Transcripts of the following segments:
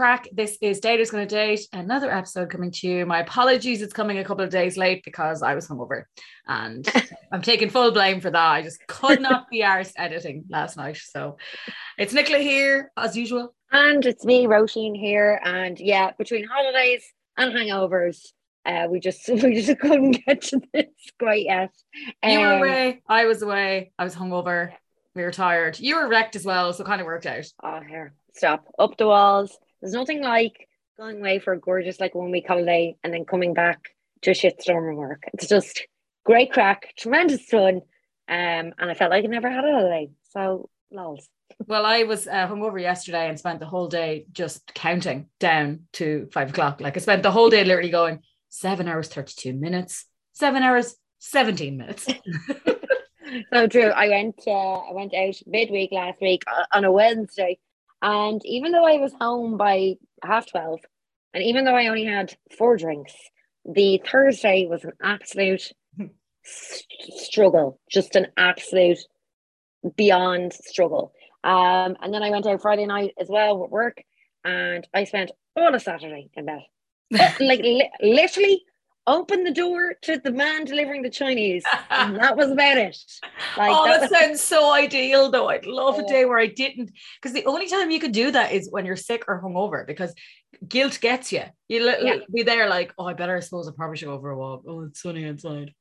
Crack? This is Daters Gonna Date, another episode coming to you. My apologies, it's coming a couple of days late because I was hungover and I'm taking full blame for that. I just could not be arsed editing last night. So it's Nicola here, as usual. And it's me, Roisin here. And yeah, between holidays and hangovers, uh, we just we just couldn't get to this quite yet. You were Um, away, I was away, I was hungover, we were tired. You were wrecked as well, so it kind of worked out. Oh, here, stop. Up the walls. There's nothing like going away for a gorgeous, like one week holiday and then coming back to a shitstorm of work. It's just great crack, tremendous fun. Um, and I felt like I never had a holiday. So, lols. Well, I was uh, hungover yesterday and spent the whole day just counting down to five o'clock. Like I spent the whole day literally going seven hours, 32 minutes, seven hours, 17 minutes. So true. I went uh, I went out midweek last week on a Wednesday, and even though I was home by half twelve, and even though I only had four drinks, the Thursday was an absolute s- struggle, just an absolute beyond struggle. Um, and then I went out Friday night as well with work, and I spent all of Saturday in bed, like li- literally. Opened the door to the man delivering the Chinese, and that was about it. Like oh, that that was- sounds so ideal though. I'd love a Oh. day where I didn't, because the only time you could do that is when you're sick or hungover because guilt gets you. You li- Yeah. be there like, oh, I better, I suppose I probably should go for a walk. Oh, it's sunny outside.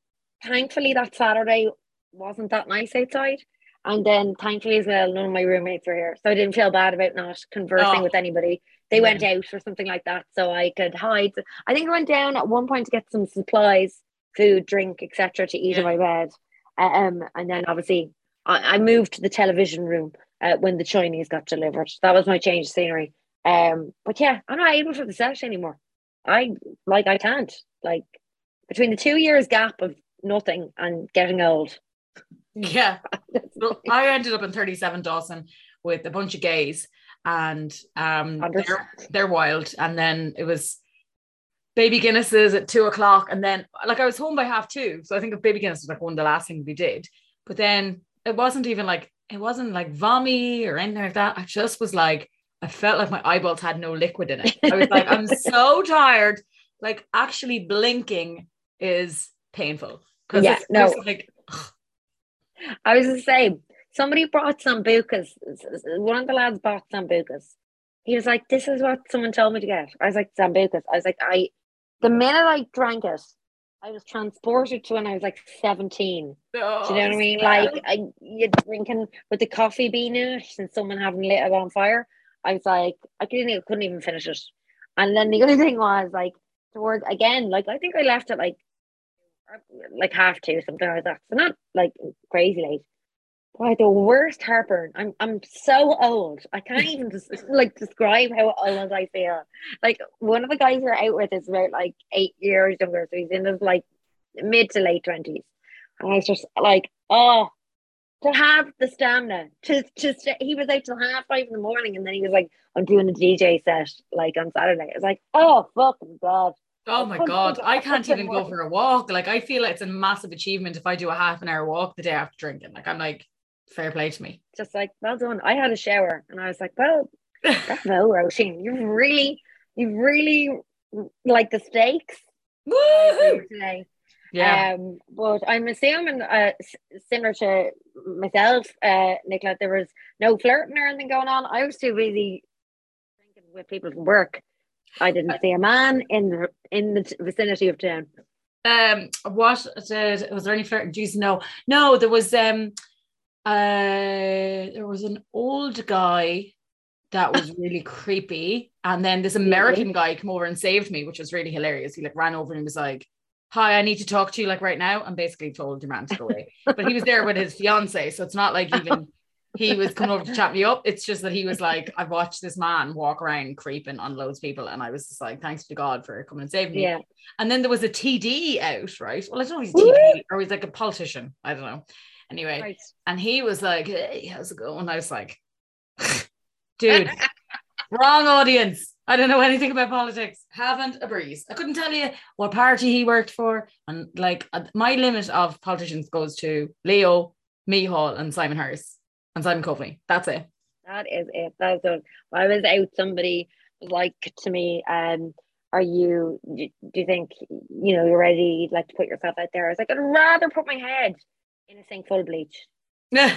thankfully that Saturday wasn't that nice outside. And then thankfully as well, none of my roommates were here. So I didn't feel bad about not conversing Oh. with anybody. They Yeah. went out or something like that. So I could hide. I think I went down at one point to get some supplies, food, drink, etc. to eat in my bed. Um, and then obviously I, I moved to the television room uh, when the Chinese got delivered. That was my change of scenery. Um, but yeah, I'm not able for the set anymore. I like I can't. Like between the two years gap of nothing and getting old. Yeah. Well, I ended up in 37 Dawson with a bunch of gays and um they're, they're wild. And then it was baby Guinnesses at two o'clock. And then like I was home by half two. So I think baby Guinness was like one of the last things we did. But then it wasn't even like it wasn't like vommy or anything like that. I just was like, I felt like my eyeballs had no liquid in it. I was like, I'm so tired. Like actually blinking is painful. Because Yeah, it's no. like I was the same. Somebody brought sambucas. One of the lads bought sambucas. He was like, "This is what someone told me to get." I was like, "Sambucas." I was like, "I." The minute I drank it, I was transported to when I was like seventeen. Do you know what I mean? Oh, like, I, you're drinking with the coffee bean in it, and someone having lit it on fire. I was like, I couldn't, even- couldn't even finish it. And then the other thing was like, towards again, like I think I left it like, like half two, something like that. So not like crazy late. Why the worst heartburn. I'm I'm so old. I can't even just like describe how old I feel. Like one of the guys we're out with is about like eight years younger, so he's in his like mid to late twenties. And I was just like, oh, to have the stamina to to st- he was out till half five in the morning, and then he was like, I'm doing a DJ set like on Saturday. It's like, oh fucking god. Oh my god, I can't even go for a walk. Like I feel like it's a massive achievement if I do a half an hour walk the day after drinking. Like I'm like, fair play to me. Just like, well done. I had a shower, and I was like, well, that's no Roisin. You've really, you've really like the stakes Woo! today. Yeah. Um, but I'm assuming, uh, similar to myself, uh, Nicola, there was no flirting or anything going on. I was too busy drinking with people from work. I didn't see a man in the in the vicinity of town. Um, what did was there any flirting? Jeez, no, no. There was um, uh, there was an old guy that was really creepy, and then this American guy came over and saved me, which was really hilarious. He like ran over and was like, "Hi, I need to talk to you like right now," and basically told your man to go away. but he was there with his fiance, so it's not like even he was coming over to chat me up. It's just that he was like, I've watched this man walk around creeping on loads of people. And I was just like, thanks to God for coming and saving me. Yeah. And then there was a TD out, right? Well, I don't know if he's TD or he's like a politician. I don't know. Anyway, Right. and he was like, hey, how's it going? And I was like, dude, wrong audience. I don't know anything about politics. Haven't a breeze. I couldn't tell you what party he worked for. And like uh, my limit of politicians goes to Leo, Micheál, and Simon Harris and Simon Coveney. That's it. That is it. That's it. When I was out, somebody was like to me, um, are you do, you think you know you're ready like to put yourself out there? I was like, I'd rather put my head in a sink full of bleach. Yeah.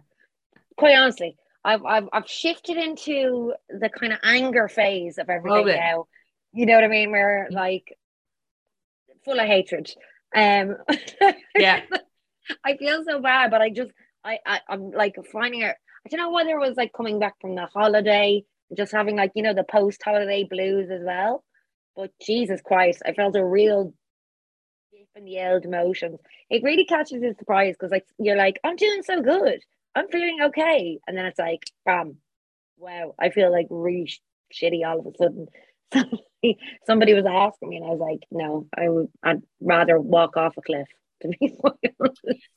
Quite honestly, I've I've I've shifted into the kind of anger phase of everything it. now. You know what I mean? Where like full of hatred. Um yeah. I feel so bad, but I just I, I I'm like finding it. I don't know whether it was like coming back from the holiday, just having like you know the post holiday blues as well. But Jesus Christ, I felt a real dip in the old emotions. It really catches you surprise because like you're like I'm doing so good, I'm feeling okay, and then it's like bam, wow, I feel like really sh- shitty all of a sudden. Somebody, somebody was asking me, and I was like, no, I would I'd rather walk off a cliff. To be.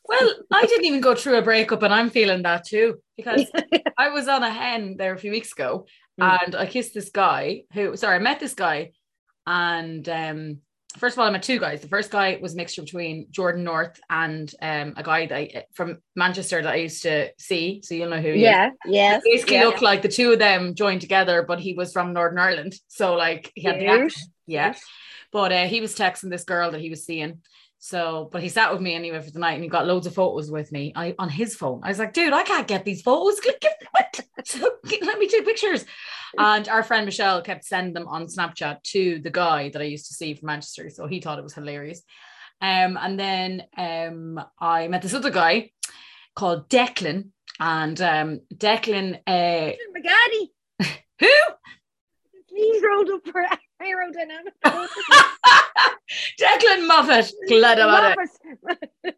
Well, I didn't even go through a breakup, and I'm feeling that too because I was on a hen there a few weeks ago, Mm. and I kissed this guy who, sorry, I met this guy, and um, first of all, I met two guys. The first guy was a mixture between Jordan North and um, a guy that I, from Manchester that I used to see, so you'll know who he is. yeah, yeah. Basically yeah. looked like the two of them joined together, but he was from Northern Ireland, so like he had the accent, yeah. But uh, he was texting this girl that he was seeing. So, but he sat with me anyway for the night, and he got loads of photos with me. I on his phone. I was like, dude, I can't get these photos. Give, give, what? So, let me take pictures. And our friend Michelle kept sending them on Snapchat to the guy that I used to see from Manchester. So he thought it was hilarious. Um, and then um, I met this other guy called Declan, and um, Declan, uh, McGaddy. who? He's rolled up for aerodynamic. Declan Moffat. Glad about it. Moffat.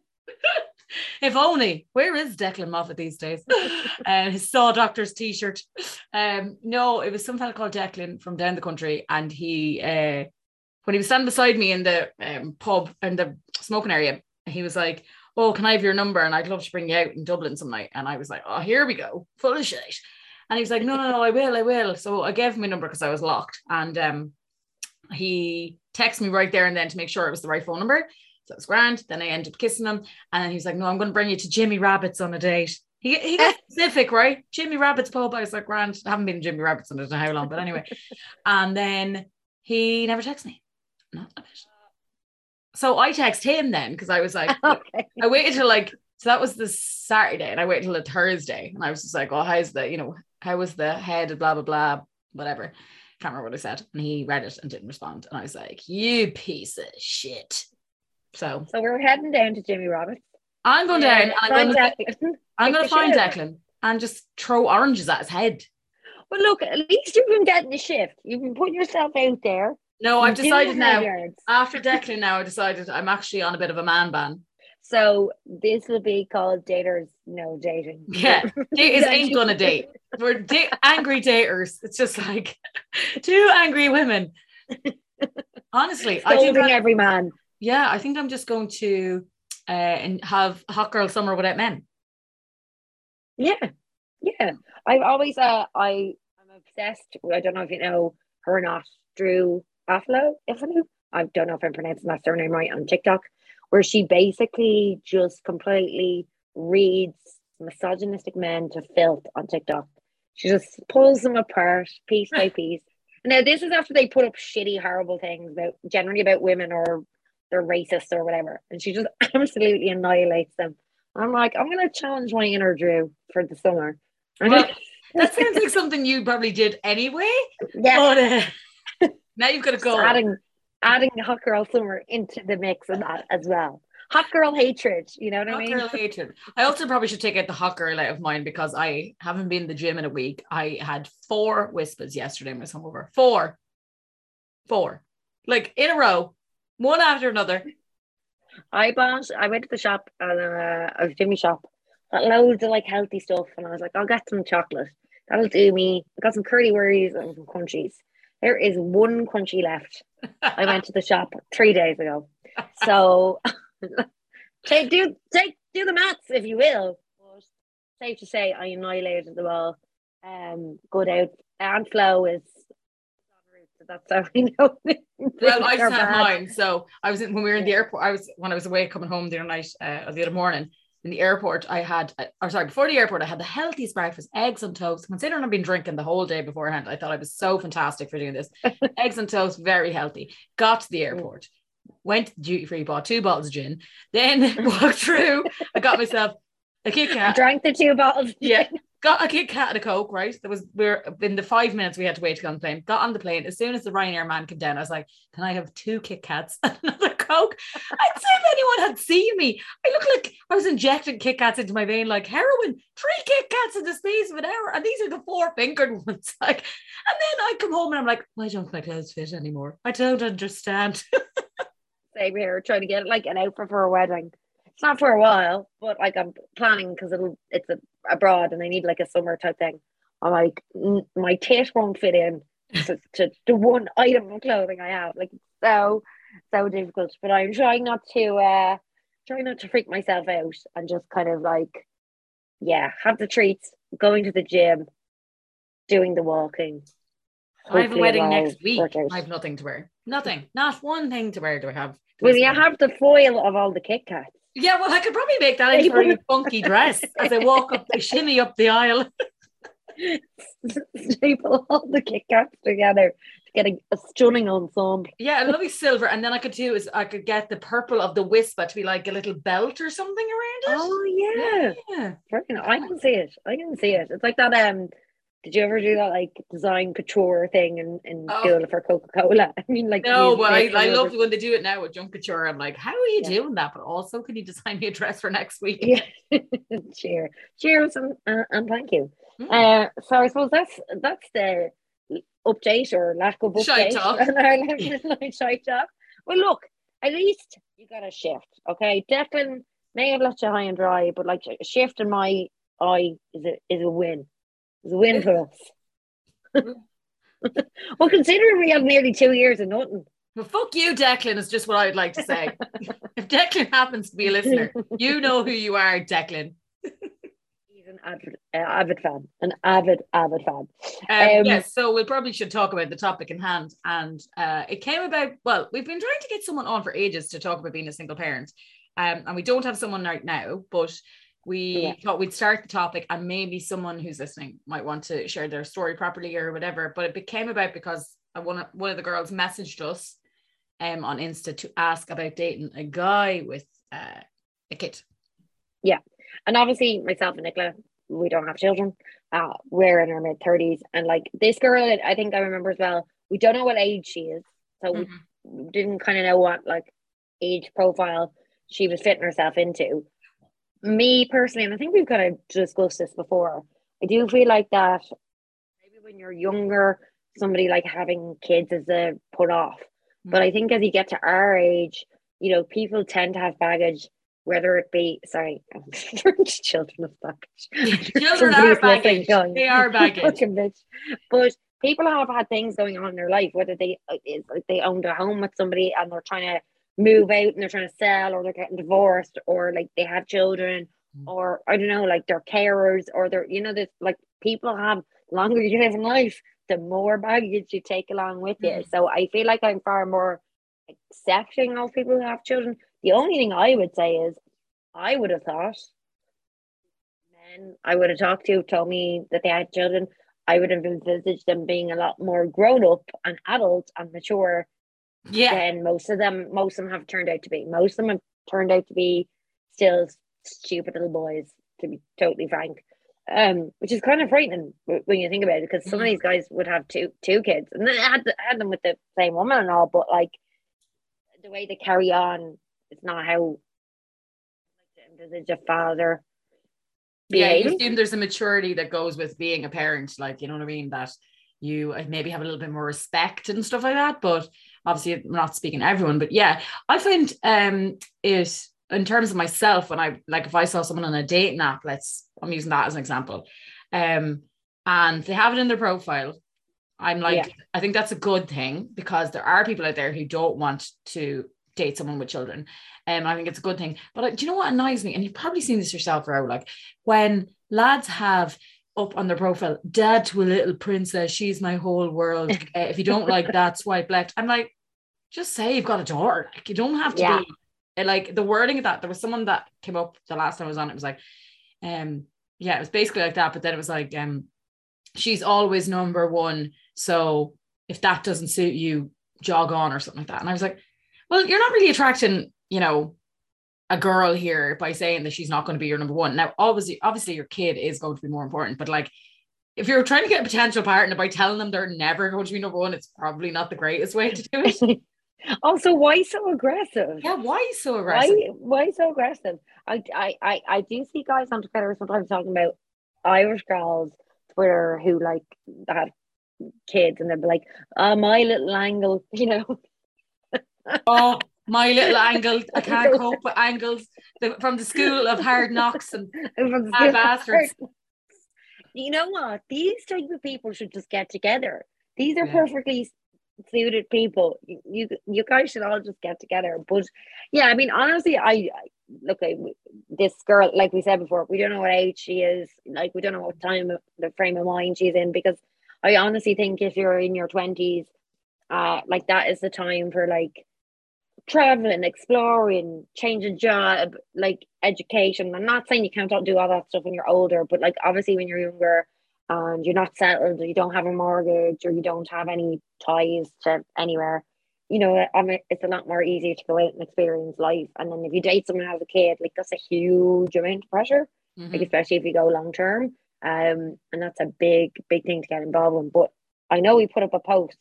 If only. Where is Declan Moffat these days? uh, his Saw Doctors t-shirt. Um, no, it was some fella called Declan from down the country, and he, uh, when he was standing beside me in the um, pub in the smoking area, he was like, "Oh, can I have your number? And I'd love to bring you out in Dublin some night." And I was like, "Oh, here we go, full of shit." And he was like, "No, no, no, I will, I will." So I gave him my number because I was locked, and um, he texted me right there and then to make sure it was the right phone number. So it was grand. Then I ended up kissing him. And then he was like, No, I'm going to bring you to Jimmy Rabbit's on a date. He, he got specific, right? Jimmy Rabbit's pub. I was like, Grand. I haven't been to Jimmy Rabbit's in I don't know how long, but anyway. and then he never texted me. Not a bit. So I text him then because I was like, okay. I waited till like, so that was the Saturday and I waited till the Thursday. And I was just like, Oh, how's the, you know, how was the head, blah, blah, blah, whatever. Can't remember what I said. And he read it and didn't respond. And I was like, You piece of shit. So So we're heading down to Jimmy Roberts. I'm going down. I'm going to I'm going to find. Declan and just throw oranges at his head. But look, at least you've been getting the shift. You've been putting yourself out there. No, I've decided now. yards. After Declan, now I decided I'm actually on a bit of a man ban. So this will be called daters no dating. Yeah, Daters ain't gonna date. We're da- angry daters. It's just like two angry women. Honestly, I think I- every man. yeah, I think I'm just going to uh, and have hot girl summer without men. Yeah, yeah. I've always uh, I I'm obsessed. I don't know if you know her or not. Drew Aflo, Ifanu. I don't know if I'm pronouncing that surname right on TikTok, where she basically just completely reads misogynistic men to filth on TikTok. She just pulls them apart piece by piece. Now this is after they put up shitty, horrible things about generally about women or they're racist or whatever, and she just absolutely annihilates them. I'm like, I'm gonna challenge my inner Drew for the summer. Well, that sounds like something you probably did anyway. yeah, But uh, now you've got to go. adding adding hot girl summer into the mix of that as well. Hot girl hatred, you know what I mean? Hot girl hatred. I also probably should take out the hot girl out of mine because I haven't been in the gym in a week. I had four Wispas yesterday in my hungover. Four. Four. Like in a row, one after another. I bought. I went to the shop and uh, a Jimmy shop, got loads of like healthy stuff, and I was like, I'll get some chocolate. That'll do me. I got some Curly Wurlys and some crunchies. There is one crunchy left. I went to the shop three days ago. So take do take do the maths if you will. But safe to say I annihilated them all. Um good out and flow is that's how we know. well, I just mine. So I was in, when we were in the airport. I was when I was away coming home the other night uh, or the other morning in the airport. I had, or sorry, before the airport, I had the healthiest breakfast: eggs and toast. Considering I've been drinking the whole day beforehand, I thought I was so fantastic for doing this. eggs and toast, very healthy. Got to the mm. airport, went duty free, bought two bottles of gin, then walked through. I got myself a Kit Kat. Drank the two bottles. Yeah, got a Kit Kat and a Coke, right? There was we are in the five minutes we had to wait to get on the plane. Got on the plane. As soon as the Ryanair man came down, I was like, Can I have two Kit Kats and another Coke? I'd say if anyone had seen me, I look like I was injecting Kit Kats into my vein like heroin. Three Kit Kats in the space of an hour. And these are the four fingered ones. Like, and then I come home and I'm like, why don't my clothes fit anymore? I don't understand. Same here, trying to get like an outfit for a wedding it's not for a while, but like I'm planning because it'll it's a, abroad and I need like a summer type thing. I'm like my tit won't fit in to, to the one item of clothing I have. Like so so difficult. But I'm trying not to uh trying not to freak myself out and just kind of like yeah, have the treats, going to the gym, doing the walking. I have a wedding next week. I have nothing to wear. Nothing. Not one thing to wear do I have. Well, you have the foil of all the Kit Kats. Yeah, well, I could probably make that into a funky dress as I walk up, the shimmy up the aisle. Staple all the Kit Kats together to get a, a, stunning ensemble. Yeah, a lovely silver, and then I could do is I could get the purple of the Wispa to be like a little belt or something around it. Oh yeah, yeah. yeah. I can see it. I can see it. It's like that. Um, did you ever do that like design couture thing in, in oh. school for Coca Cola? I mean, like no, but I, I love when they do it now with Junk Couture. I'm like, how are you yeah. doing that? But also, can you design me a dress for next week? Yeah, cheer, cheers, and, uh, and thank you. Mm. Uh, so I suppose that's that's the update or lack of update. Shy talk. Well, look, at least you got a shift, okay? Declan may have left you high and dry, but like a shift in my eye is a is a win. It's a win for us. well, considering we have nearly two years of nothing. Well, fuck you, Declan, is just what I would like to say. if Declan happens to be a listener, you know who you are, Declan. He's an avid, uh, avid fan, an avid, avid fan. Um, um, yes, so we probably should talk about the topic in hand. And uh, it came about, well, we've been trying to get someone on for ages to talk about being a single parent. Um, and we don't have someone right now, but we yeah. thought we'd start the topic and maybe someone who's listening might want to share their story properly or whatever but it became about because one of, one of the girls messaged us um, on insta to ask about dating a guy with uh, a kid. Yeah. And obviously myself and nicola we don't have children. Uh, we're in our mid 30s and like this girl i think i remember as well we don't know what age she is. So mm-hmm. we didn't kind of know what like age profile she was fitting herself into me personally, and I think we've kind of discussed this before, I do feel like that maybe when you're younger, somebody like having kids is a put off. Mm-hmm. But I think as you get to our age, you know, people tend to have baggage, whether it be sorry, children of baggage. children are baggage. They are baggage. but people have had things going on in their life, whether they it's like they owned a home with somebody and they're trying to move out and they're trying to sell or they're getting divorced or like they have children mm. or I don't know, like they're carers or they're, you know, this like people have longer you live in life, the more baggage you take along with you. Mm. So I feel like I'm far more accepting of people who have children. The only thing I would say is I would have thought men I would have talked to told me that they had children. I would have envisaged them being a lot more grown up and adult and mature yeah. then most of them most of them have turned out to be. Most of them have turned out to be still stupid little boys, to be totally frank. Um, which is kind of frightening when you think about it, because some of mm-hmm. these guys would have two two kids, and they had had them with the same woman and all, but like the way they carry on, it's not how like envisage a father. Yeah, you assume there's a maturity that goes with being a parent, like you know what I mean. That you uh, maybe have a little bit more respect and stuff like that. But obviously, I'm not speaking to everyone. But yeah, I find um, it in terms of myself, when I like if I saw someone on a dating app, let's I'm using that as an example, um, and they have it in their profile, I'm like, Yeah. I think that's a good thing because there are people out there who don't want to date someone with children. And I think it's a good thing. But do you know what annoys me? And you've probably seen this yourself, Ro, like when lads have up on their profile, dad to a little princess, she's my whole world. Uh, if you don't like that, swipe left. I'm like, just say you've got a daughter. Like you don't have to Yeah. be like the wording of that. There was someone that came up the last time I was on. It was like, um, yeah, it was basically like that. But then it was like, um, she's always number one. So if that doesn't suit you, jog on or something like that. And I was like, well, you're not really attracting, you know, a girl here by saying that she's not going to be your number one. Now, obviously, obviously your kid is going to be more important, but like if you're trying to get a potential partner by telling them they're never going to be number one, it's probably not the greatest way to do it. also, why so aggressive? yeah, why so aggressive? Why why so aggressive? I I I, I do see guys on Twitter sometimes talking about Irish girls Twitter who like have kids and they'll be like, oh my little angle, you know. Oh, my little angle. I can't cope with angles The- from the school of hard knocks and from the school- bastards. You know what? These type of people should just get together. These are Yeah. perfectly suited people. You, you guys should all just get together. But yeah, I mean, honestly, I, I look at this girl. Like we said before, we don't know what age she is. Like we don't know what time the frame of mind she's in. Because I honestly think if you're in your twenties, uh, like that is the time for like traveling, exploring, changing job, like education. I'm not saying you can't do all that stuff when you're older, but like obviously when you're younger and you're not settled, or you don't have a mortgage, or you don't have any ties to anywhere, you know, mean, it's a lot more easier to go out and experience life. And then if you date someone who has a kid, like that's a huge amount of pressure, Mhm. like especially if you go long term. Um, and that's a big, big thing to get involved in. But I know we put up a post.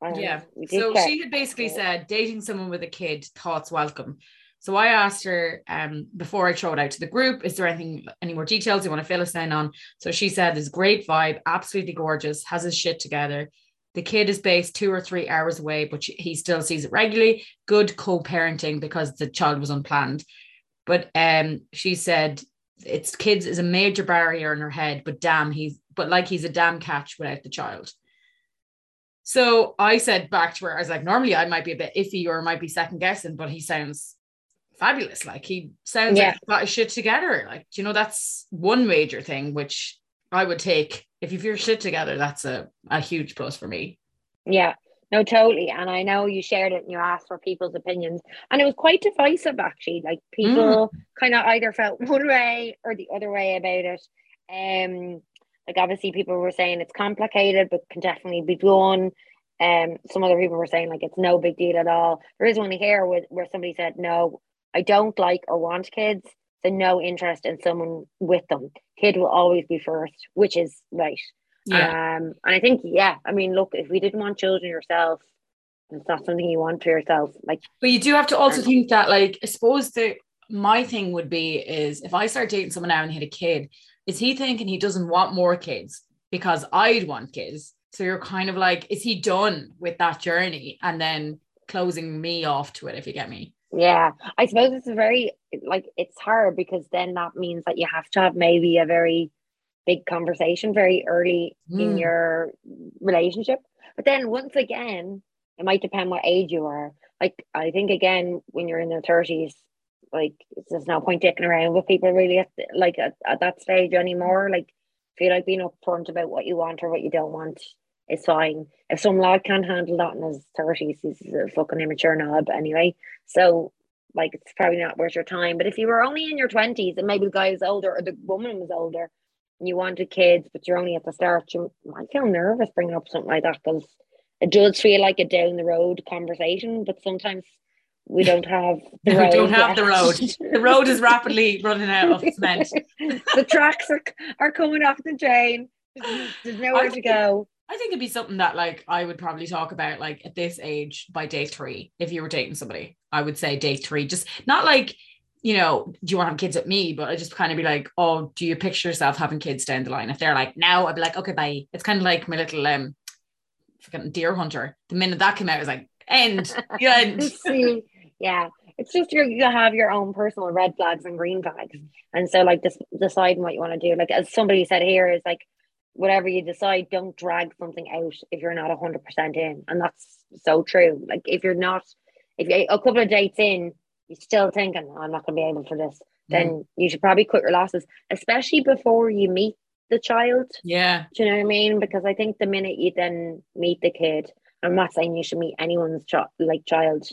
um, Yeah. So check. she had basically Yeah. said dating someone with a kid, thoughts welcome. So I asked her um, before I it out to the group, is there anything, any more details you want to fill us in on? So she said, a great vibe, absolutely gorgeous, has his shit together. The kid is based two or three hours away, but she, he still sees it regularly. Good co-parenting because the child was unplanned. But um, she said it's kids is a major barrier in her head, but damn, he's but like he's a damn catch without the child. So I said back to her, I was like, normally I might be a bit iffy or might be second guessing, but he sounds fabulous. Like he sounds Yeah. like he's got his shit together. Like, you know, that's one major thing which I would take. If you've your shit together, that's a, a huge plus for me. Yeah, no, totally. And I know you shared it and you asked for people's opinions. And it was quite divisive, actually. Like people kind of either felt one way or the other way about it. Um, like obviously people were saying it's complicated, but can definitely be done. Um, some other people were saying like it's no big deal at all. There is one here where, where somebody said, No, I don't like or want kids. So no interest in someone with them. Kid will always be first, which is right. Yeah. Um, and I think, yeah, I mean, look, if we didn't want children yourself, it's not something you want for yourself. Like, But you do have to also think that, like, I suppose the my thing would be is if I start dating someone now and he had a kid, is he thinking he doesn't want more kids because I'd want kids? So you're kind of like, is he done with that journey and then closing me off to it? If you get me, yeah, I suppose it's a very like it's hard because then that means that you have to have maybe a very big conversation very early in Mm. your relationship. But then once again, it might depend what age you are. Like I think again, when you're in the thirties, like there's no point dicking around with people really at like at, at that stage anymore. Like feel like being upfront about what you want or what you don't want is fine. If some lad can't handle that in his thirties, he's a fucking immature knob anyway. So like it's probably not worth your time. But if you were only in your twenties and maybe the guy is older or the woman was older and you wanted kids, but you're only at the start, you might feel nervous bringing up something like that because it does feel like a down the road conversation. But sometimes we don't have the We road. don't have the road. the road is rapidly running out of cement. the tracks are, are coming off the chain. There's, there's nowhere to think- go. I think it'd be something that like I would probably talk about like at this age by day three. If you were dating somebody, I would say day three. Just not like, you know, do you want to have kids with me? But I just kind of be like, oh, do you picture yourself having kids down the line? If they're like, no, I'd be like, okay, bye. It's kind of like my little um forgetting deer hunter. The minute that came out, I was like, end, end. See, yeah, it's just you you have your own personal red flags and green flags, and so like just deciding what you want to do. Like as somebody said here is like whatever you decide, don't drag something out if you're not hundred percent in, and that's so true. Like if you're not, if you a couple of dates in, you're still thinking oh, I'm not going to be able for this, then mm. you should probably cut your losses, especially before you meet the child. Yeah, do you know what I mean? Because I think the minute you then meet the kid, I'm not saying you should meet anyone's child like child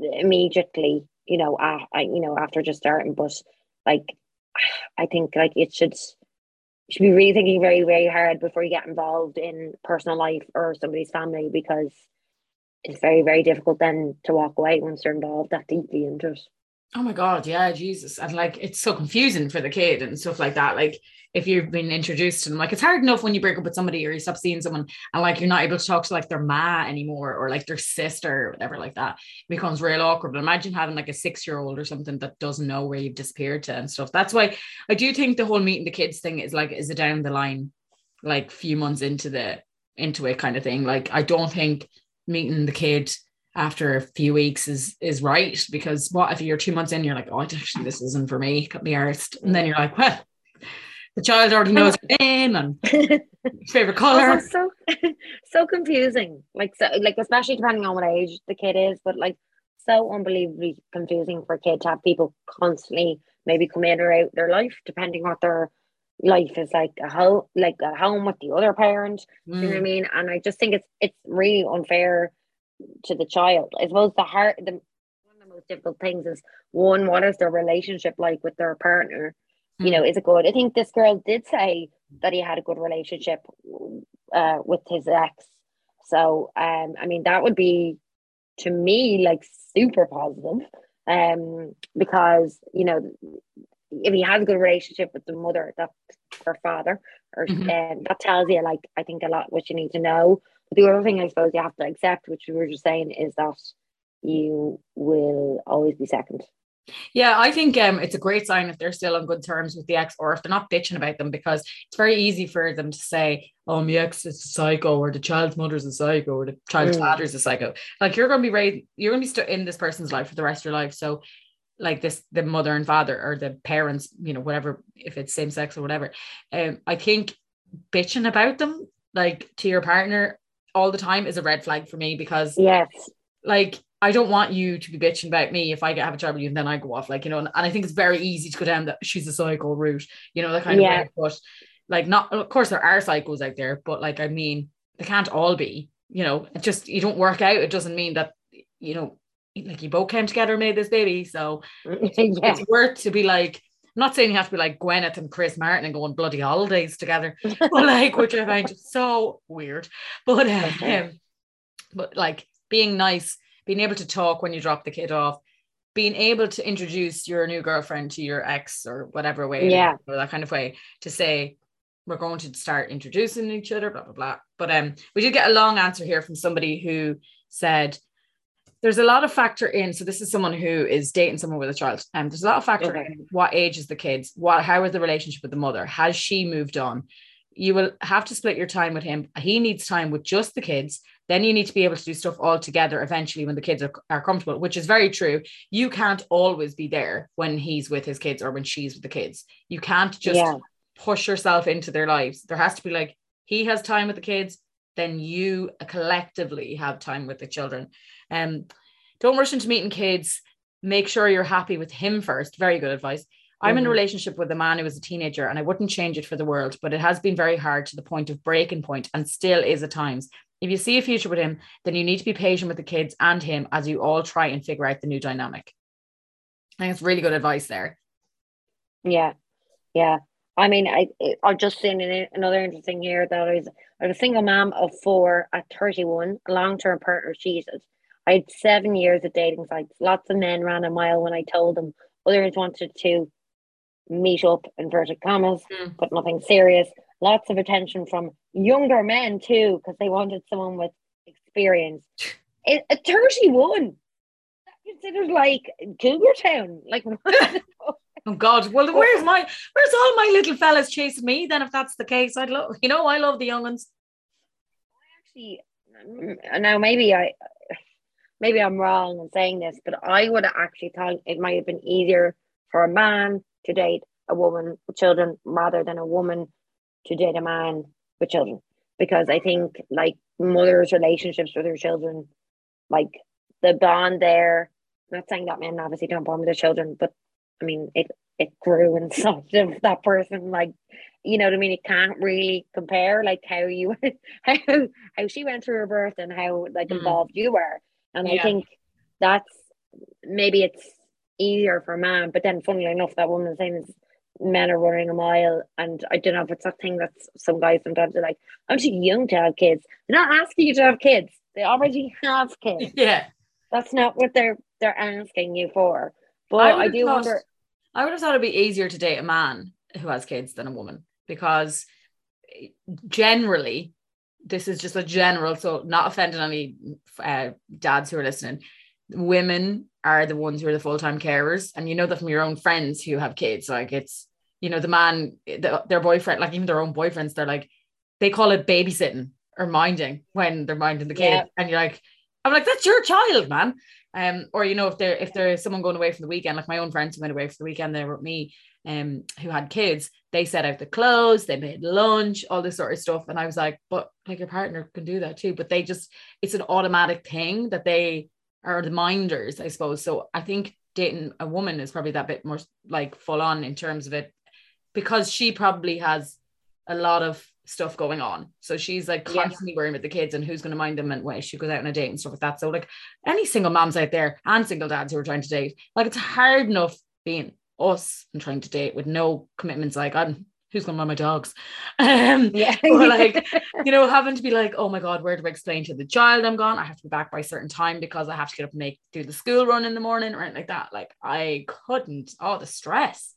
immediately, you know, uh, you know, after just starting. But like, I think like it should you should be really thinking very, very hard before you get involved in personal life or somebody's family because it's very, very difficult then to walk away once you're involved that deeply into it. Oh my god, yeah, Jesus. And like it's so confusing for the kid and stuff like that. Like if you've been introduced to them. Like it's hard enough when you break up with somebody or you stop seeing someone and like you're not able to talk to like their ma anymore or like their sister or whatever like that. It becomes real awkward. But imagine having like a six year old or something that doesn't know where you've disappeared to and stuff. That's why I do think the whole meeting the kids thing is like is a down the line, like few months into the into it kind of thing. Like I don't think meeting the kid after a few weeks is is right because what if you're two months in you're like oh actually this isn't for me cut me arse and then you're like well the child already knows name and favorite color. so so confusing. Like so like especially depending on what age the kid is, but like so unbelievably confusing for a kid to have people constantly maybe come in or out their life, depending what their life is like a home like a home with the other parent. Mm. You know what I mm. mean? And I just think it's it's really unfair to the child. I suppose the heart the one of the most difficult things is one, what is their relationship like with their partner? you know, is it good? I think this girl did say that he had a good relationship uh, with his ex. So, um, I mean, that would be to me like super positive, um, because you know, if he has a good relationship with the mother, that's her father, or mm-hmm. um, that tells you like I think a lot what you need to know. But the other thing I suppose you have to accept, which we were just saying, is that you will always be second. Yeah, I think um, it's a great sign if they're still on good terms with the ex or if they're not bitching about them because it's very easy for them to say, oh, my ex is a psycho or the child's mother's a psycho or the child's mm. father's a psycho. Like you're going to be raised, you're going to be st- in this person's life for the rest of your life. So like this, the mother and father or the parents, you know, whatever, if it's same sex or whatever. Um, I think bitching about them like to your partner all the time is a red flag for me because yes, like I don't want you to be bitching about me if I get have a trouble with you and then I go off. Like, you know, and, and I think it's very easy to go down that she's a psycho route, you know, that kind yeah. of way. But like not of course there are psychos out there, but like I mean, they can't all be, you know, it just you don't work out. It doesn't mean that, you know, like you both came together and made this baby. So it's, yeah. it's worth to be like, not saying you have to be like Gwyneth and Chris Martin and go on bloody holidays together, but like, which I find so weird. But um, but like being nice being able to talk when you drop the kid off, being able to introduce your new girlfriend to your ex or whatever way, yeah, or that kind of way to say, we're going to start introducing each other, blah, blah, blah. But um, we did get a long answer here from somebody who said, there's a lot of factor in. So this is someone who is dating someone with a child. And um, there's a lot of factor okay. in what age is the kids, what how is the relationship with the mother? Has she moved on? You will have to split your time with him. He needs time with just the kids then you need to be able to do stuff all together eventually when the kids are, are comfortable, which is very true. You can't always be there when he's with his kids or when she's with the kids. You can't just yeah. push yourself into their lives. There has to be like, he has time with the kids, then you collectively have time with the children. Um, don't rush into meeting kids. Make sure you're happy with him first. Very good advice. I'm mm-hmm. in a mm-hmm. relationship with a man who was a teenager and I wouldn't change it for the world, but it has been very hard to the point of breaking point and still is at times. If you see a future with him, then you need to be patient with the kids and him as you all try and figure out the new dynamic. I think it's really good advice there. Yeah, yeah. I mean, I I've just seen another interesting here that is I'm a single mom of four at 31, a long term partner cheated. I had seven years of dating sites. Lots of men ran a mile when I told them. Others wanted to meet up, inverted commas, mm. but nothing serious lots of attention from younger men too, because they wanted someone with experience. It, at 31, considered like Cougar Town. Like, oh God, well, oh. where's my, where's all my little fellas chasing me? Then, if that's the case, I'd love, you know, I love the younguns. I actually, now maybe I, maybe I'm wrong in saying this, but I would have actually thought it might have been easier for a man to date a woman with children rather than a woman to date a man with children. Because I think like mothers' relationships with their children, like the bond there, not saying that men obviously don't bond with their children, but I mean it it grew inside of that person, like you know what I mean? It can't really compare like how you how how she went through her birth and how like mm. involved you were. And yeah. I think that's maybe it's easier for a man, but then funnily enough that woman saying is men are running a mile and I don't know if it's that thing that some guys sometimes are like, I'm too young to have kids. They're not asking you to have kids. They already have kids. Yeah. That's not what they're they're asking you for. But I, I do thought, wonder I would have thought it'd be easier to date a man who has kids than a woman because generally this is just a general so not offending any uh, dads who are listening women are the ones who are the full-time carers and you know that from your own friends who have kids like it's you know the man the, their boyfriend like even their own boyfriends they're like they call it babysitting or minding when they're minding the kid yeah. and you're like i'm like that's your child man um or you know if there if there's someone going away for the weekend like my own friends who went away for the weekend they were with me um who had kids they set out the clothes they made lunch all this sort of stuff. And i was like but like your partner can do that too. But they just it's an automatic thing that they are the minders i suppose. So i think dating a woman is probably that bit more like full on in terms of it because she probably has a lot of stuff going on. So she's like constantly yeah. worrying about the kids and who's going to mind them and when she goes out on a date and stuff like that. So like any single moms out there and single dads who are trying to date, like it's hard enough being us and trying to date with no commitments. Like I'm who's going to mind my dogs? Um, yeah. or like, you know, having to be like, oh my God, where do I explain to the child I'm gone? I have to be back by a certain time because I have to get up and make do the school run in the morning or anything like that. Like I couldn't, all oh, the stress.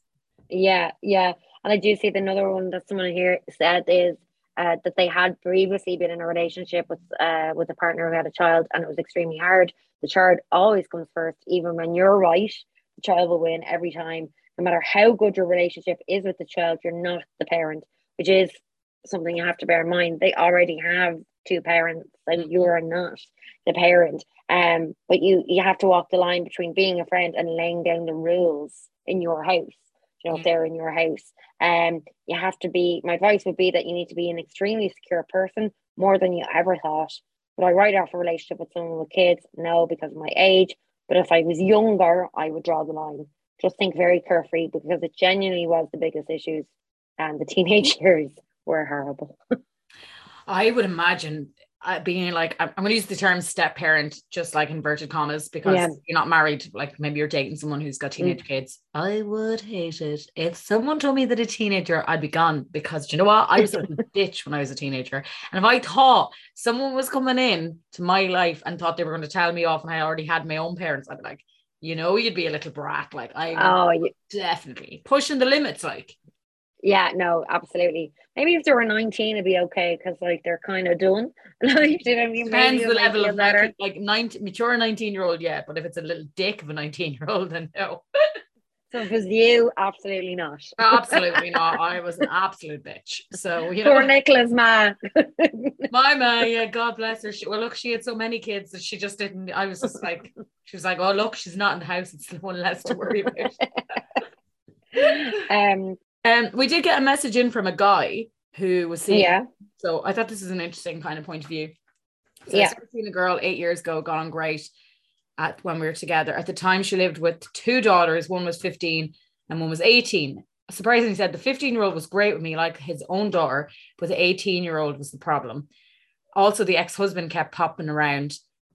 Yeah, yeah. And I do see the another one that someone here said is uh, that they had previously been in a relationship with uh, with a partner who had a child and it was extremely hard. The child always comes first, even when you're right, the child will win every time. No matter how good your relationship is with the child, you're not the parent, which is something you have to bear in mind. They already have two parents, and you are not the parent. Um, but you you have to walk the line between being a friend and laying down the rules in your house you know, if they're in your house. Um, you have to be, my advice would be that you need to be an extremely secure person more than you ever thought. Would I write off a relationship with someone with kids? No, because of my age. But if I was younger, I would draw the line. Just think very carefully because it genuinely was the biggest issues and the teenage years were horrible. I would imagine uh, being like I'm, I'm going to use the term step parent just like inverted commas because yeah. you're not married like maybe you're dating someone who's got teenage mm. kids I would hate it if someone told me that a teenager I'd be gone because you know what I was a bitch when I was a teenager and if I thought someone was coming in to my life and thought they were going to tell me off and I already had my own parents I'd be like you know you'd be a little brat like I oh yeah. definitely pushing the limits like yeah, no, absolutely. Maybe if they were 19, it'd be okay because like they're kind of done. like, you know I mean? Depends the level of better. like 19, mature 19 year old, yeah. But if it's a little dick of a 19 year old, then no. so if it's you, absolutely not. absolutely not. I was an absolute bitch. So you know, poor Nicola's, ma. my ma, yeah, God bless her. She, well, look, she had so many kids that she just didn't. I was just like, she was like, oh look, she's not in the house. It's one less to worry about. um um, we did get a message in from a guy who was seeing. Yeah. So I thought this is an interesting kind of point of view. So yeah. I started seeing a girl eight years ago, got on great at when we were together. At the time, she lived with two daughters. One was 15 and one was 18. Surprisingly, said the 15 year old was great with me, like his own daughter, but the 18 year old was the problem. Also, the ex husband kept popping around,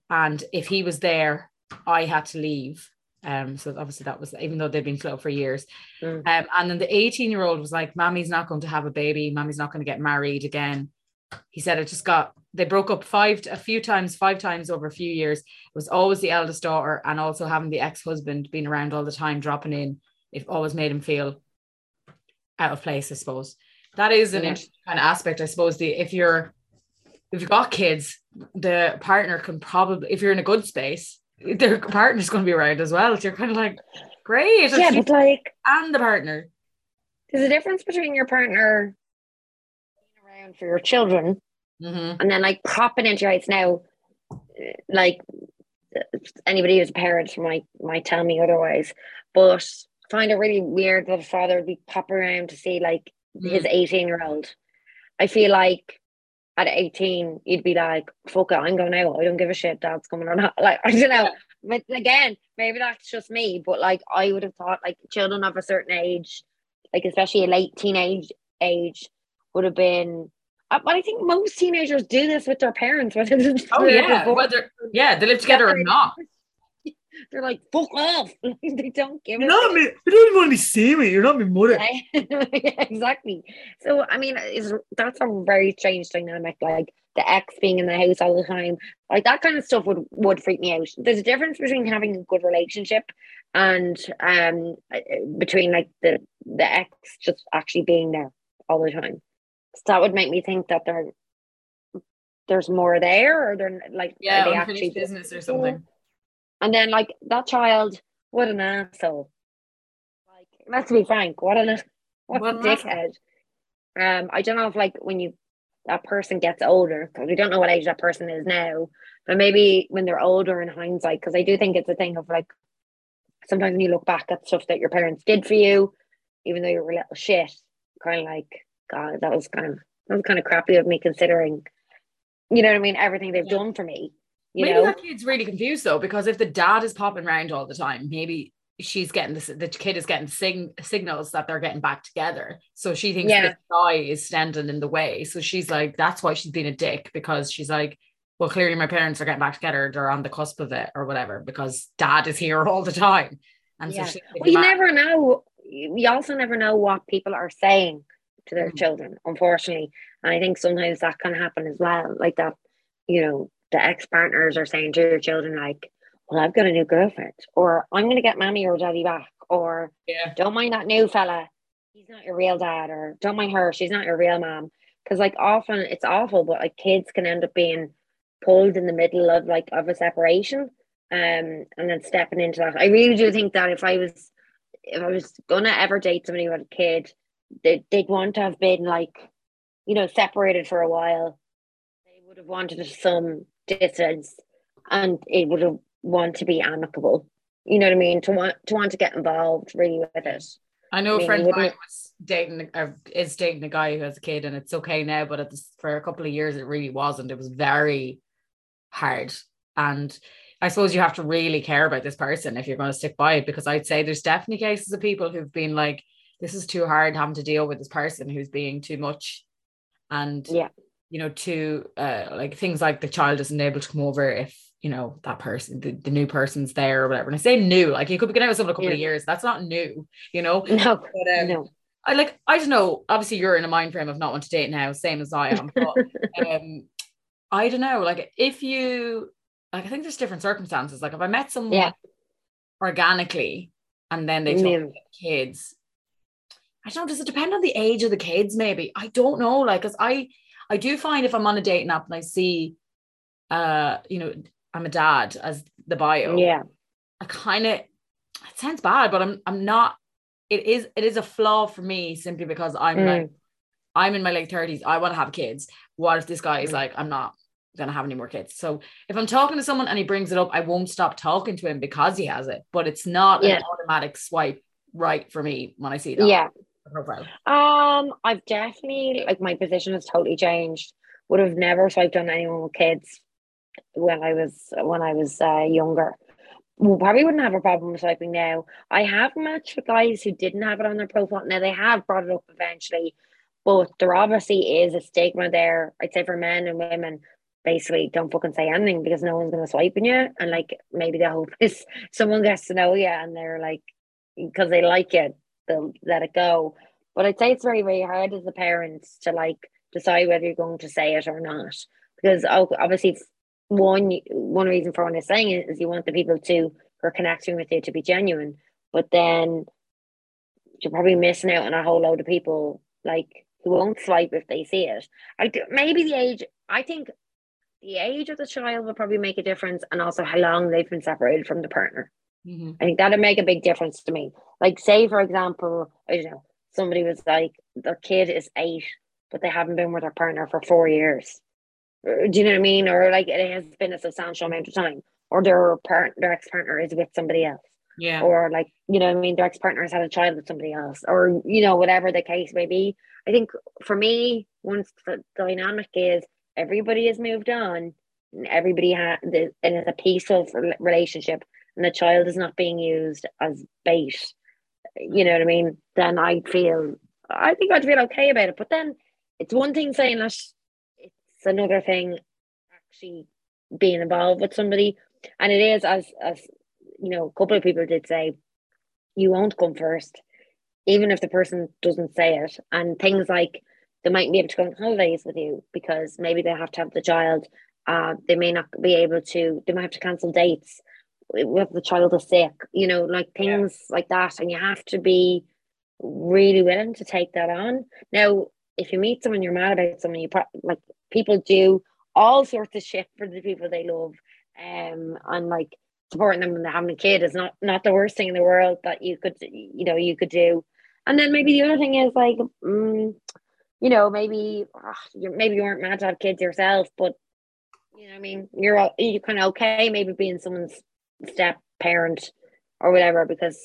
and if he was there, I had to leave. Um, so obviously that was even though they'd been slow for years. Mm. Um, and then the 18 year old was like, Mommy's not going to have a baby, Mommy's not going to get married again. He said it just got they broke up five a few times, five times over a few years. It was always the eldest daughter, and also having the ex-husband being around all the time, dropping in, it always made him feel out of place, I suppose. That is an yeah. interesting kind of aspect, I suppose. The if you're if you've got kids, the partner can probably, if you're in a good space, their partner's going to be around as well. So you're kind of like, great. Yeah, but like, and the partner. There's a difference between your partner being around for your children mm-hmm. and then like popping into your house now. Like, anybody who's a parent might might tell me otherwise, but find it really weird that a father would be popping around to see like mm. his 18 year old. I feel like at 18, you'd be like, fuck it, I'm going out. I don't give a shit dad's coming or not. Like, I don't know. But again, maybe that's just me, but like I would have thought like children of a certain age, like especially a late teenage age, would have been uh, but I think most teenagers do this with their parents, whether oh yeah, whether yeah, they live together or not. They're like, fuck off. they don't give You're not me. You don't even want to be seeing me. You're not my mother. yeah, exactly. So I mean, is that's a very strange dynamic. Like the ex being in the house all the time, like that kind of stuff would would freak me out. There's a difference between having a good relationship and um between like the the ex just actually being there all the time that would make me think that there there's more there or they're like yeah they actually business or something and then like that child what an asshole like let's be frank what an what, what a dickhead um I don't know if like when you that person gets older because we don't know what age that person is now but maybe when they're older in hindsight because I do think it's a thing of like sometimes when you look back at stuff that your parents did for you even though you were a little shit kind of like God, that was kind of that was kind of crappy of me considering, you know what I mean, everything they've yeah. done for me. Maybe know? that kid's really confused though, because if the dad is popping around all the time, maybe she's getting this the kid is getting sing, signals that they're getting back together. So she thinks yeah. this guy is standing in the way. So she's like, that's why she's being a dick because she's like, well, clearly my parents are getting back together. They're on the cusp of it or whatever because dad is here all the time. And yeah. so well, you never know. You also never know what people are saying to their mm. children, unfortunately. And I think sometimes that can happen as well. Like that, you know, the ex partners are saying to your children, like, well, I've got a new girlfriend, or I'm going to get mommy or daddy back, or yeah. don't mind that new fella. He's not your real dad, or don't mind her. She's not your real mom. Because, like, often it's awful, but like kids can end up being pulled in the middle of like of a separation um and then stepping into that. I really do think that if I was if I was gonna ever date somebody with a kid, they, they'd want to have been like, you know, separated for a while. They would have wanted some distance and it would want to be amicable. You know what I mean? To want to want to get involved really with it. I know I mean, a friend of mine was dating or is dating a guy who has a kid and it's okay now, but at this, for a couple of years it really wasn't. It was very hard. And I suppose you have to really care about this person if you're going to stick by it because I'd say there's definitely cases of people who've been like, this is too hard having to deal with this person who's being too much and yeah you know to uh like things like the child isn't able to come over if you know that person the, the new person's there or whatever and I say new like you could be getting out with someone a couple yeah. of years that's not new you know no but, um, no I like I don't know obviously you're in a mind frame of not want to date now same as I am but um I don't know like if you like I think there's different circumstances like if I met someone yeah. organically and then they talk kids I don't know, does it depend on the age of the kids? Maybe. I don't know. Like, cause I I do find if I'm on a dating app and I see uh, you know, I'm a dad as the bio. Yeah. I kind of it sounds bad, but I'm I'm not it is it is a flaw for me simply because I'm mm. like I'm in my late 30s. I want to have kids. What if this guy is like, I'm not gonna have any more kids? So if I'm talking to someone and he brings it up, I won't stop talking to him because he has it. But it's not yeah. an automatic swipe right for me when I see that. Yeah profile? Um, I've definitely like my position has totally changed. Would have never swiped on anyone with kids when I was when I was uh, younger. Probably wouldn't have a problem with swiping now. I have matched with guys who didn't have it on their profile. Now they have brought it up eventually, but there obviously is a stigma there. I'd say for men and women, basically don't fucking say anything because no one's gonna swipe on you. And like maybe the hope is someone gets to know you and they're like because they like it, they'll let it go. But I'd say it's very, very hard as a parent to like decide whether you're going to say it or not. Because obviously one one reason for I'm saying it is you want the people to who are connecting with you to be genuine. But then you're probably missing out on a whole load of people like who won't swipe if they see it. I do, maybe the age. I think the age of the child will probably make a difference, and also how long they've been separated from the partner. Mm-hmm. I think that'd make a big difference to me. Like, say, for example, I don't know, somebody was like, their kid is eight, but they haven't been with their partner for four years. Uh, do you know what I mean? Or like it has been a substantial amount of time. or their parent, their ex partner is with somebody else. Yeah. Or like, you know, I mean, their ex partner has had a child with somebody else, or you know, whatever the case may be. I think for me, once the dynamic is everybody has moved on, and everybody has, and it's a peaceful relationship, and the child is not being used as bait. You know what I mean? Then I feel, I think I'd feel okay about it. But then it's one thing saying that; it's another thing actually being involved with somebody, and it is as as you know, a couple of people did say, you won't come first, even if the person doesn't say it. And things like they might be able to go on holidays with you because maybe they have to have the child. Uh, they may not be able to, they might have to cancel dates if the child is sick, you know, like things yeah. like that. And you have to be really willing to take that on. Now, if you meet someone, you're mad about someone, you pro- like people do all sorts of shit for the people they love. Um, and like supporting them when they're having a kid is not not the worst thing in the world that you could you know you could do and then maybe the other thing is like mm, you know maybe oh, you maybe you weren't mad to have kids yourself but you know I mean you're you kind of okay maybe being someone's step parent or whatever because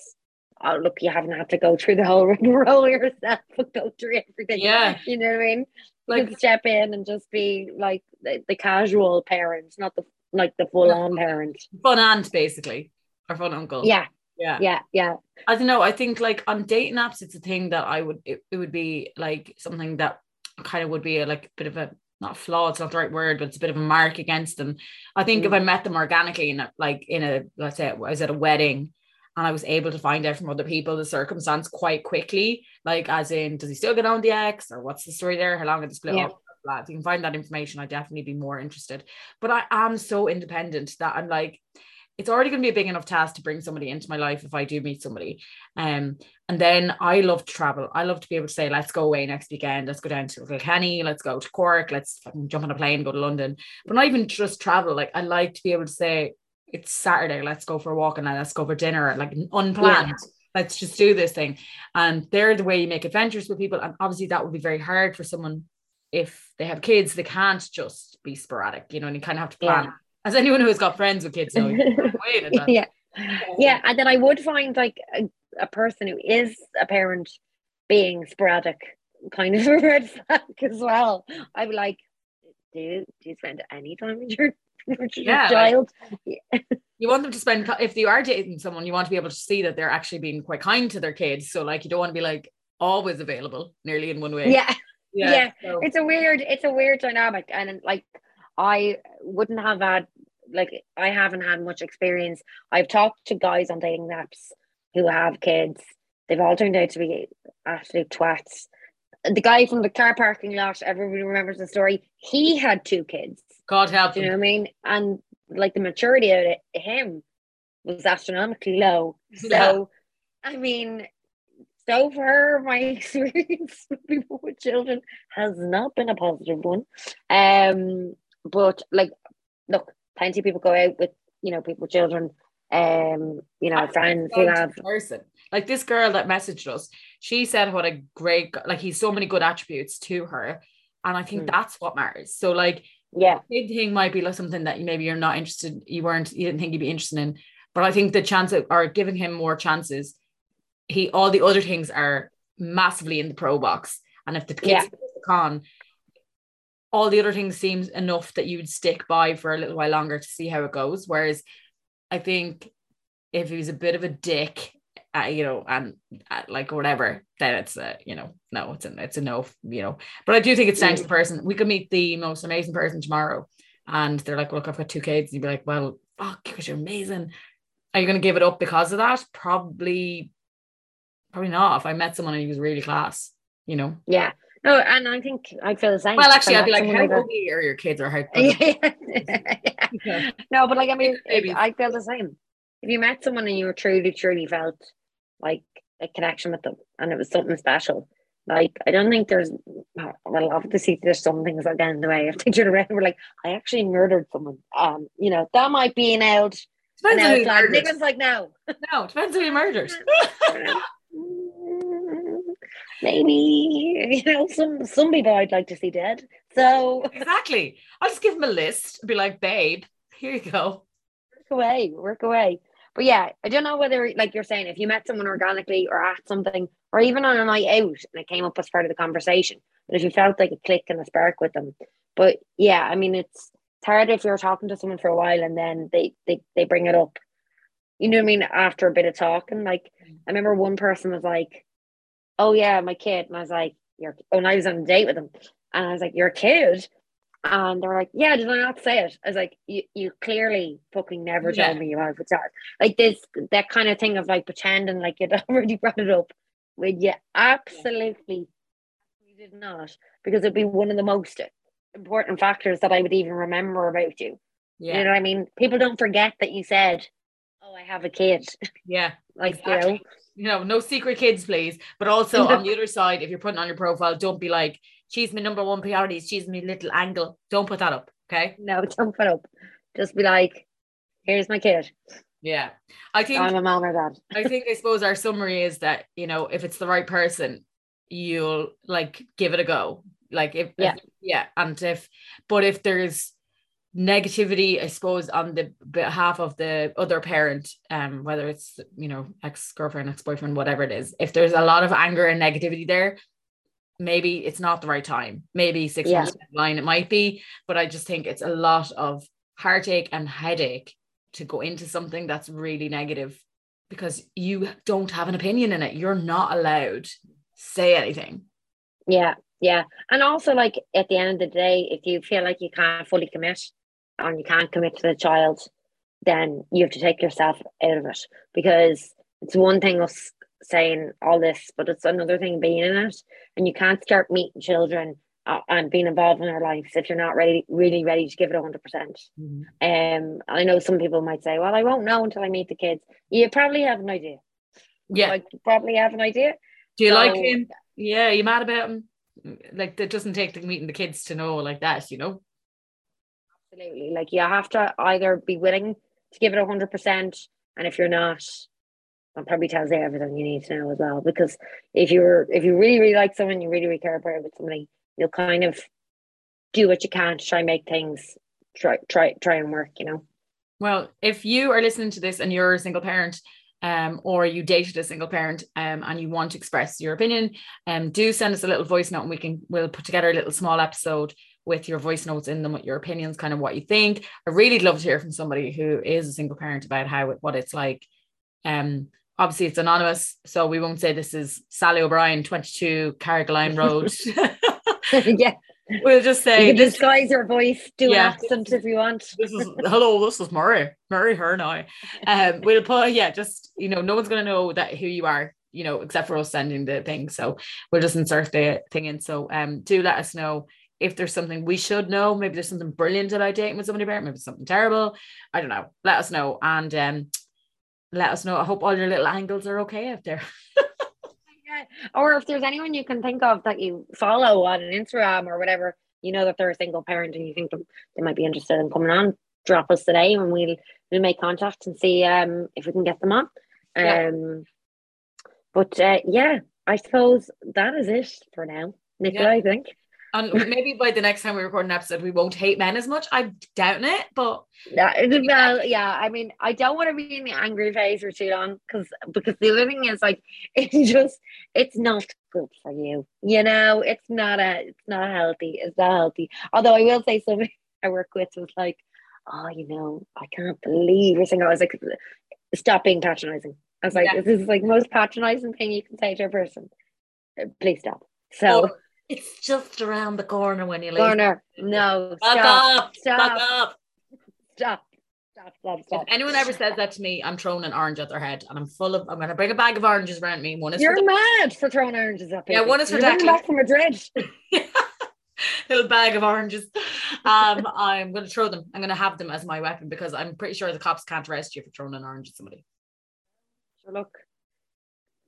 oh, look you haven't had to go through the whole role yourself go through everything yeah you know what I mean like you step in and just be like the, the casual parent not the like the full on parent. Fun aunt, basically, or fun uncle. Yeah. Yeah. Yeah. Yeah. I don't know. I think like on dating apps, it's a thing that I would, it, it would be like something that kind of would be a, like a bit of a, not flaw, it's not the right word, but it's a bit of a mark against them. I think mm. if I met them organically in a, like in a, let's say I was at a wedding and I was able to find out from other people the circumstance quite quickly, like as in, does he still get on the ex or what's the story there? How long did the split yeah. up? If you can find that information, I'd definitely be more interested. But I am so independent that I'm like, it's already going to be a big enough task to bring somebody into my life if I do meet somebody. Um, and then I love to travel. I love to be able to say, let's go away next weekend. Let's go down to Kilkenny. Let's go to Cork. Let's jump on a plane, go to London. But not even just travel. Like I like to be able to say, it's Saturday. Let's go for a walk and let's go for dinner. Like unplanned. Yeah. Let's just do this thing. And they're the way you make adventures with people. And obviously that would be very hard for someone if they have kids, they can't just be sporadic, you know, and you kind of have to plan. Yeah. As anyone who has got friends with kids yeah, yeah, and then I would find like a, a person who is a parent being sporadic kind of a red flag as well. I'd be like, do you, do you spend any time with your, with your yeah, child? Like, yeah. you want them to spend if you are dating someone, you want to be able to see that they're actually being quite kind to their kids. So like you don't want to be like always available nearly in one way. Yeah yeah, yeah so. it's a weird it's a weird dynamic and like i wouldn't have had like i haven't had much experience. I've talked to guys on dating apps who have kids. They've all turned out to be absolute twats. The guy from the car parking lot everybody remembers the story. He had two kids. God help you know what i mean? And like the maturity of it, him was astronomically low. So yeah. i mean so far my experience with people with children has not been a positive one. Um but like look plenty of people go out with you know people children um you know friends who have person like this girl that messaged us she said what a great like he's so many good attributes to her and i think mm. that's what matters so like yeah big thing might be like something that maybe you're not interested you weren't you didn't think you'd be interested in but i think the chance of, or giving him more chances he all the other things are massively in the pro box. And if the kids yeah. con, all the other things seems enough that you would stick by for a little while longer to see how it goes. Whereas I think if he was a bit of a dick, uh, you know, and uh, like whatever, then it's a, you know, no, it's a, it's a no, you know. But I do think it's down to the person. We could meet the most amazing person tomorrow, and they're like, "Look, I've got two kids," and you'd be like, "Well, fuck, because you're amazing." Are you going to give it up because of that? Probably probably not. If I met someone and he was really class, you know. Yeah. No, and I think I feel the same. Well, actually, I'd be like, how ugly are your kids or how? yeah. No, but like I mean, I feel the same. If you met someone and you were truly, truly felt like a connection with them, and it was something special, like I don't think there's well, obviously there's some things that get in the way. If they turn around, we're like, I actually murdered someone. Um, you know, that might be an out. Depends who you murdered. Like, no, no, depends who you murdered maybe you know some some people I'd like to see dead. So exactly, I'll just give him a list and be like, "Babe, here you go." Work away, work away. But yeah, I don't know whether, like you're saying, if you met someone organically or at something, or even on a night out and it came up as part of the conversation, but if you felt like a click and a spark with them. But yeah, I mean, it's, it's hard if you're talking to someone for a while and then they, they, they bring it up. You know what I mean? After a bit of talking, like I remember one person was like, "Oh yeah, my kid," and I was like, "You're," oh, and I was on a date with him, and I was like, "You're a kid," And they were like, Yeah, did I not say it? I was like, You you clearly fucking never Yeah. told me you have a child. Like this that kind of thing of like pretending like you'd already brought it up when you absolutely you did not. Because it'd be one of the most important factors that I would even remember about you. Yeah. You know what I mean? People don't forget that you said, Oh, I have a kid. Yeah. like Exactly. you know. You know, no secret kids, please. But also on the other side, if you're putting on your profile, don't be like, she's my number one priority, she's my little angle. Don't put that up. Okay. No, don't put up. Just be like, here's my kid. Yeah. I think I'm a mom or dad. I think I suppose our summary is that, you know, if it's the right person, you'll like give it a go. Like if Yeah. yeah. And if but if there's negativity, I suppose, on the behalf of the other parent, um, whether it's you know, ex-girlfriend, ex-boyfriend, whatever it is, if there's a lot of anger and negativity there, maybe it's not the right time. Maybe six Yeah. months down the line it might be, but I just think it's a lot of heartache and headache to go into something that's really negative because you don't have an opinion in it. You're not allowed say anything. Yeah, yeah. And also, like at the end of the day, if you feel like you can't fully commit and you can't commit to the child, then you have to take yourself out of it because it's one thing us saying all this, but it's another thing being in it. And you can't start meeting children uh, and being involved in their lives if you're not ready, really ready to give it 100%. Um, I know some people might say, well, I won't know until I meet the kids. You probably have an idea. Yeah. Like, you probably have an idea. Do you like him? Yeah, you mad about him? Like it doesn't take the meeting the kids to know like that, you know? Absolutely. Like you have to either be willing to give it a hundred percent, and if you're not, that probably tells you everything you need to know as well. Because if you're if you really really like someone, you really really care about with somebody, you'll kind of do what you can to try and make things try try try and work. You know. Well, if you are listening to this and you're a single parent, um, or you dated a single parent, um, and you want to express your opinion, um, do send us a little voice note, and we can we'll put together a little small episode with your voice notes in them, with your opinions, kind of what you think. I really love to hear from somebody who is a single parent about how it, what it's like. Um, obviously it's anonymous, so we won't say this is Sally O'Brien, twenty two Carrigaline Road. yeah, we'll just you say can this, disguise your voice, do Yeah. an accent if you want. this is hello, this is Murray, Murray her now. Um, we'll put yeah, just you know, no one's gonna know that who you are, you know, except for us sending the thing. So we'll just insert the thing in. So um, do let us know if there's something we should know. Maybe there's something brilliant about dating with somebody about. Maybe something terrible. I don't know. Let us know and um, let us know. I hope all your little angles are okay out there. Yeah. Or if there's anyone you can think of that you follow on Instagram or whatever, you know that they're a single parent and you think they might be interested in coming on, drop us today and we'll we'll make contact and see um if we can get them on. Yeah. Um but uh, yeah, I suppose that is it for now. Nicola, Yeah. I think. And maybe by the next time we record an episode, we won't hate men as much. I doubt it, but Yeah, well, yeah. I mean, I don't want to be in the angry phase for too long because because the other thing is like it's just it's not good for you. You know, it's not a it's not healthy. It's not healthy. Although I will say somebody I work with was like, oh, you know, I can't believe you're saying. I was like, stop being patronizing. I was like, Yeah. this is like the most patronizing thing you can say to a person. Please stop. So it's just around the corner when you leave. corner, no, Fuck stop, up! stop. Fuck up! stop, stop, stop, If anyone ever says that to me, I'm throwing an orange at their head, and I'm full of. I'm gonna bring a bag of oranges around me. One is You're for mad for throwing oranges at me. Yeah, one is for You're back from Madrid. little bag of oranges. Um, I'm gonna throw them. I'm gonna have them as my weapon because I'm pretty sure the cops can't arrest you for throwing an orange at somebody. Sure, look,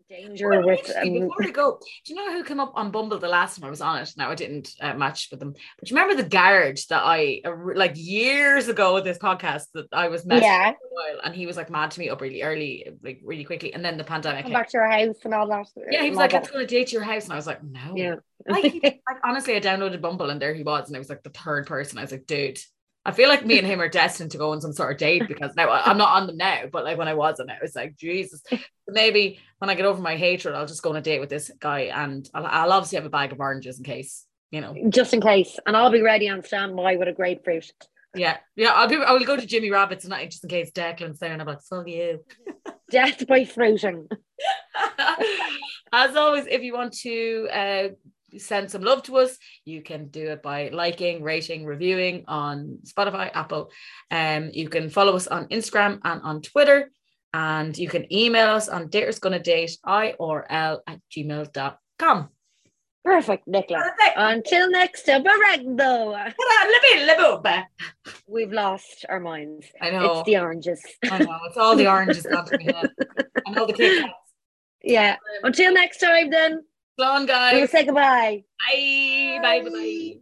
danger Well, with um, before we go, do you know who came up on Bumble the last time I was on it? Now I didn't uh, match with them, but you remember the garage that I uh, like years ago with this podcast that I was messaging yeah, for a while, and he was like mad to me up really early, like really quickly, and then the pandemic. come back to your house and all that. Yeah, he was like, all "Let's go on date to your house," and I was like, "No." yeah. Like, he- like honestly, I downloaded Bumble, and there he was, and I was like the third person. I was like, "Dude, I feel like me and him are destined to go on some sort of date because now I'm not on them now, but like when I was on it, I was like, Jesus. Maybe when I get over my hatred, I'll just go on a date with this guy and I'll, I'll obviously have a bag of oranges in case, you know. Just in case. And I'll be ready on standby with a grapefruit. Yeah, yeah. I'll be. I will go to Jimmy Rabbit tonight just in case Declan's there, and I'm like, "Fuck you." Death by fruiting. As always, if you want to uh, send some love to us, you can do it by liking, rating, reviewing on Spotify, Apple. Um, you can follow us on Instagram and on Twitter. And you can email us on daters gonna date I or L at gmail.com. Perfect, Nicola. Perfect. Until next time, We've lost our minds. I know. It's the oranges. I know. It's all the oranges. and all the Kit Yeah. Until next time, then. Go on, guys. We'll say goodbye. Bye. Bye. Bye. bye.